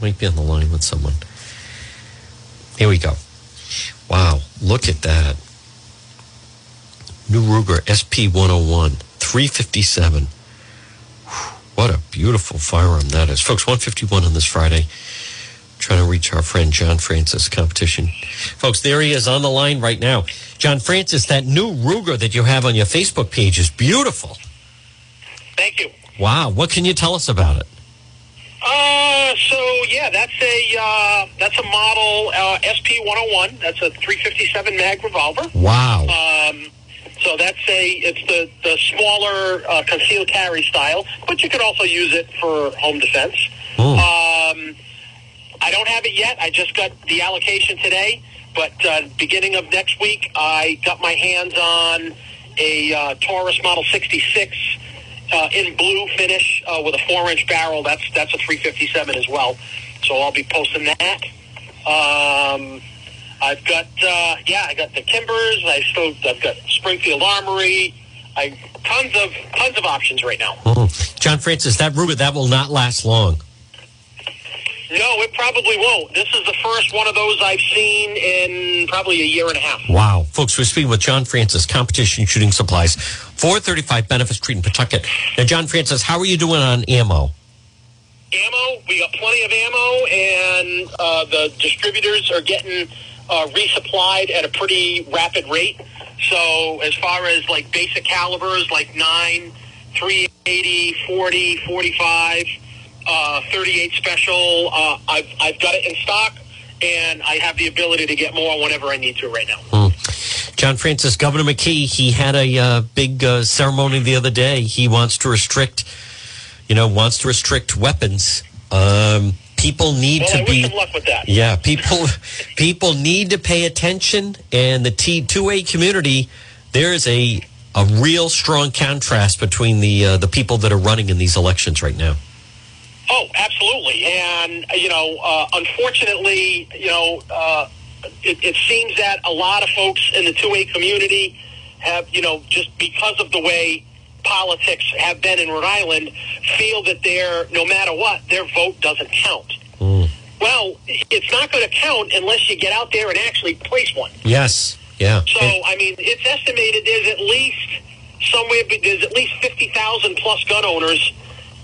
Might be on the line with someone. Here we go. Wow, look at that. New Ruger SP 101, 357. What a beautiful firearm that is. Folks, 151 on this Friday. Trying to reach our friend John Francis competition. Folks, there he is on the line right now. John Francis, that new Ruger that you have on your Facebook page is beautiful. Thank you. Wow. What can you tell us about it? Uh, so yeah, that's a uh, that's a model uh, SP 101. That's a 357 mag revolver. Wow. Um, so that's a it's the the smaller uh, concealed carry style, but you could also use it for home defense. Um, I don't have it yet. I just got the allocation today, but uh, beginning of next week, I got my hands on a uh, Taurus Model 66 uh, in blue finish uh, with a four-inch barrel. That's that's a 357 as well. So I'll be posting that. Um, I've got uh, yeah, I got the Kimbers. I still I've got Springfield Armory. I tons of tons of options right now. Mhm. John Francis, that Ruger, that will not last long. No, it probably won't. This is the first one of those I've seen in probably a year and a half. Wow. Folks, we're speaking with John Francis, Competition Shooting Supplies, 435 Benefit Street in Pawtucket. Now, John Francis, how are you doing on ammo? ammo. We got plenty of ammo, and uh, the distributors are getting uh, resupplied at a pretty rapid rate. So as far as like basic calibers, like 9, 380, 40, 45, uh, 38 special, uh, I've, I've got it in stock, and I have the ability to get more whenever I need to right now. John Francis, Governor McKee, he had a uh, big uh, ceremony the other day. He wants to restrict, you know, wants to restrict weapons. Um, people need Well, to I be. wish luck with that. Yeah, people people need to pay attention, and the T two A community. There is a a real strong contrast between the uh, the people that are running in these elections right now. Oh, absolutely. And, you know, uh, unfortunately, you know, uh, it, it seems that a lot of folks in the 2A community have, you know, just because of the way politics have been in Rhode Island, feel that their, no matter what, their vote doesn't count. Well, it's not going to count unless you get out there and actually place one. Yes, yeah. So, I mean, it's estimated there's at least somewhere, there's at least 50,000 plus gun owners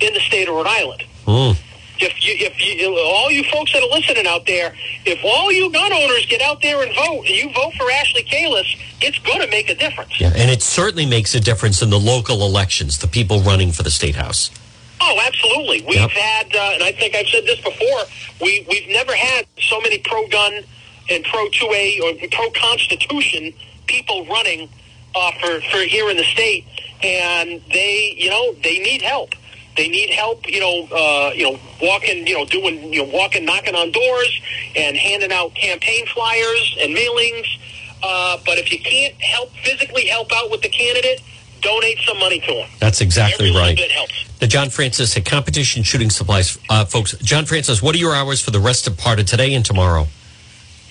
in the state of Rhode Island. Mm. If you, if you, all you folks that are listening out there, if all you gun owners get out there and vote, and you vote for Ashley Kalus, it's going to make a difference. Yeah, and it certainly makes a difference in the local elections, the people running for the state house. Oh, absolutely. We've Yep. had, uh, and I think I've said this before, we, we've never had so many pro-gun and pro-2A or pro-constitution people running uh, for, for here in the state, and they, you know, they need help. They need help, you know, uh, you know, walking, you know, doing, you know, walking, knocking on doors and handing out campaign flyers and mailings. Uh, but if you can't help physically help out with the candidate, donate some money to them. That's exactly Every right. The John Francis at Competition Shooting Supplies, uh, folks. John Francis, what are your hours for the rest of part of today and tomorrow?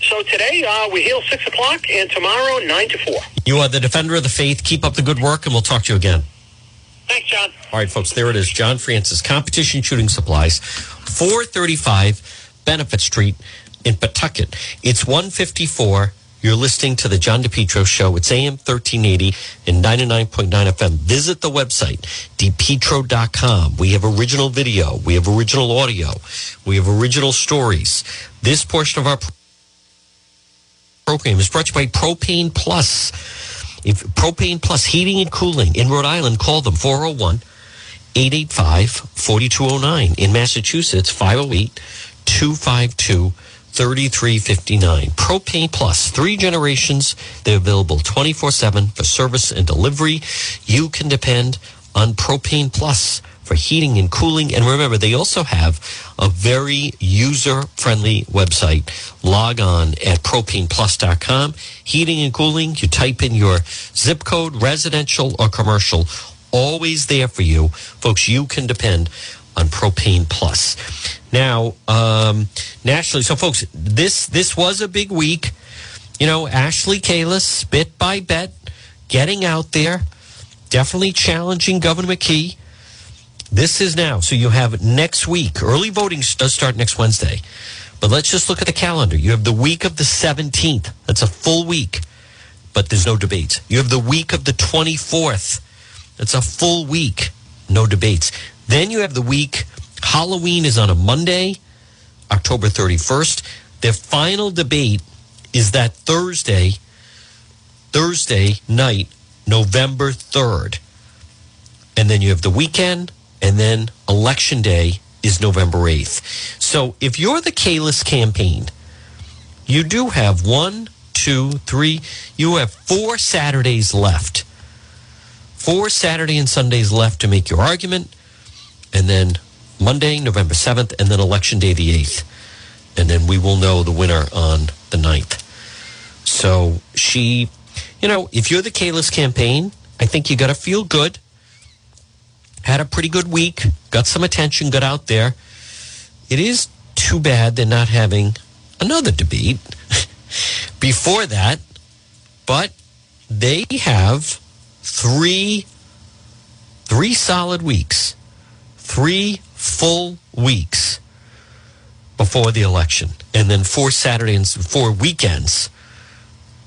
So today uh, we heal six o'clock, and tomorrow nine to four. You are the defender of the faith. Keep up the good work, and we'll talk to you again. Thanks, John. All right, folks, there it is. John Francis, Competition Shooting Supplies, 435 Benefit Street in Pawtucket. It's 154. You're listening to the John DePetro Show. It's AM 1380 and 99.9 FM. Visit the website, depetro.com. We have original video. We have original audio. We have original stories. This portion of our program is brought to you by Propane Plus. If Propane Plus Heating and Cooling in Rhode Island, call them 401 885 4209. In Massachusetts, 508 252 3359. Propane Plus, three generations. They're available 24 7 for service and delivery. You can depend on Propane Plus for heating and cooling. And remember, they also have a very user friendly website. Log on at propaneplus.com. Heating and cooling, you type in your zip code, residential or commercial, always there for you. Folks, you can depend on Propane Plus. Now, um, nationally, so folks, this this was a big week. You know, Ashley Kalus, bit by bit, getting out there, definitely challenging Governor McKee. This is now. So you have next week. Early voting does start next Wednesday. But let's just look at the calendar. You have the week of the 17th. That's a full week, but there's no debates. You have the week of the 24th. That's a full week. No debates. Then you have the week. Halloween is on a Monday. October 31st. Their final debate is that Thursday, Thursday night, November 3rd. And then you have the weekend, and then election day is November 8th. So if you're the Kalus campaign, you do have one, two, three, you have four Saturdays left. Four Saturday and Sundays left to make your argument. And then Monday, November 7th, and then election day, the 8th. And then we will know the winner on the 9th. So she, you know, if you're the Kalus campaign, I think you got to feel good. Had a pretty good week, got some attention, got out there. It is too bad they're not having another debate before that, but they have three three solid weeks, three full weeks before the election, and then four Saturdays, four weekends,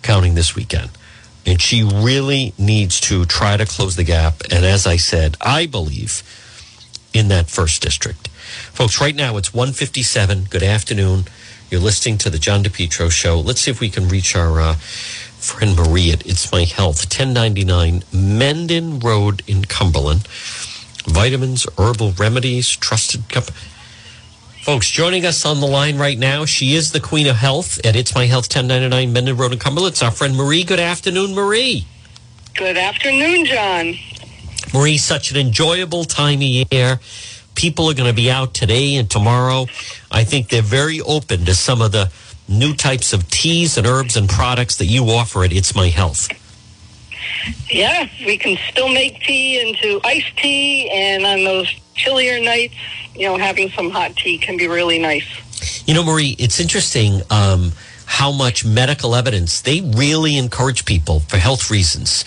counting this weekend. And she really needs to try to close the gap. And as I said, I believe in that first district. Folks, right now it's 157. Good afternoon. You're listening to the John DePetro show. Let's see if we can reach our uh, friend Marie at It's My Health, 1099 Mendon Road in Cumberland. Vitamins, herbal remedies, trusted company. Folks, joining us on the line right now, she is the Queen of Health at It's My Health, 1099 Mendon Road in Cumberland. It's our friend Marie. Good afternoon, Marie. Good afternoon, John. Marie, such an enjoyable time of year. People are going to be out today and tomorrow. I think they're very open to some of the new types of teas and herbs and products that you offer at It's My Health. Yeah, we can still make tea into iced tea, and on those chillier nights, you know, having some hot tea can be really nice. You know, Marie, it's interesting um, how much medical evidence they really encourage people for health reasons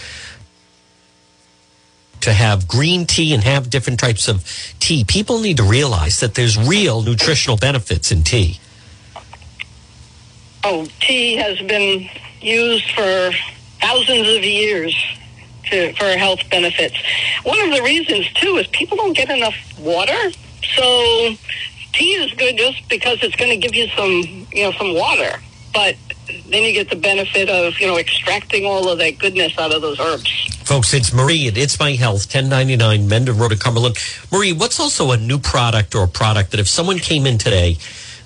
to have green tea and have different types of tea. People need to realize that there's real nutritional benefits in tea. Oh, tea has been used for thousands of years to, for health benefits. One of the reasons, too, is people don't get enough water. So tea is good just because it's going to give you some, you know, some water. But then you get the benefit of, you know, extracting all of that goodness out of those herbs. Folks, it's Marie at It's My Health, 1099 Mendon Road in Cumberland. Marie, what's also a new product or a product that if someone came in today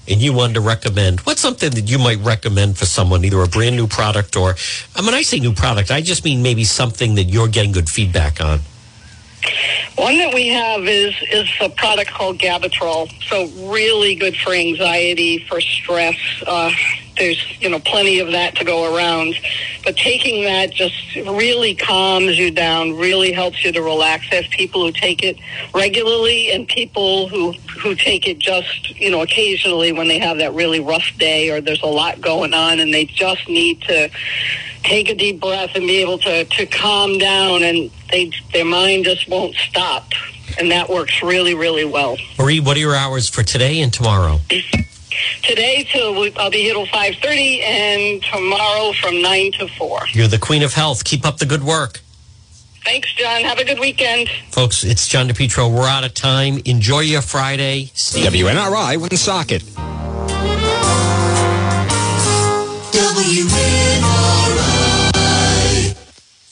and you wanted to recommend, what's something that you might recommend for someone, either a brand new product or, I mean, I say new product, I just mean maybe something that you're getting good feedback on. One that we have is is a product called Gabatrol. So really good for anxiety, for stress. Uh, there's you know plenty of that to go around, but taking that just really calms you down, really helps you to relax. There's people who take it regularly, and people who who take it just you know occasionally when they have that really rough day or there's a lot going on, and they just need to take a deep breath and be able to, to calm down and they their mind just won't stop and that works really really well Marie, what are your hours for today and tomorrow? today till i'll be here till 5.30 and tomorrow from 9 to 4 You're the Queen of Health. Keep up the good work. thanks john have a good weekend Folks, it's John DePetro. We're out of time. Enjoy your Friday. WNRI Woonsocket,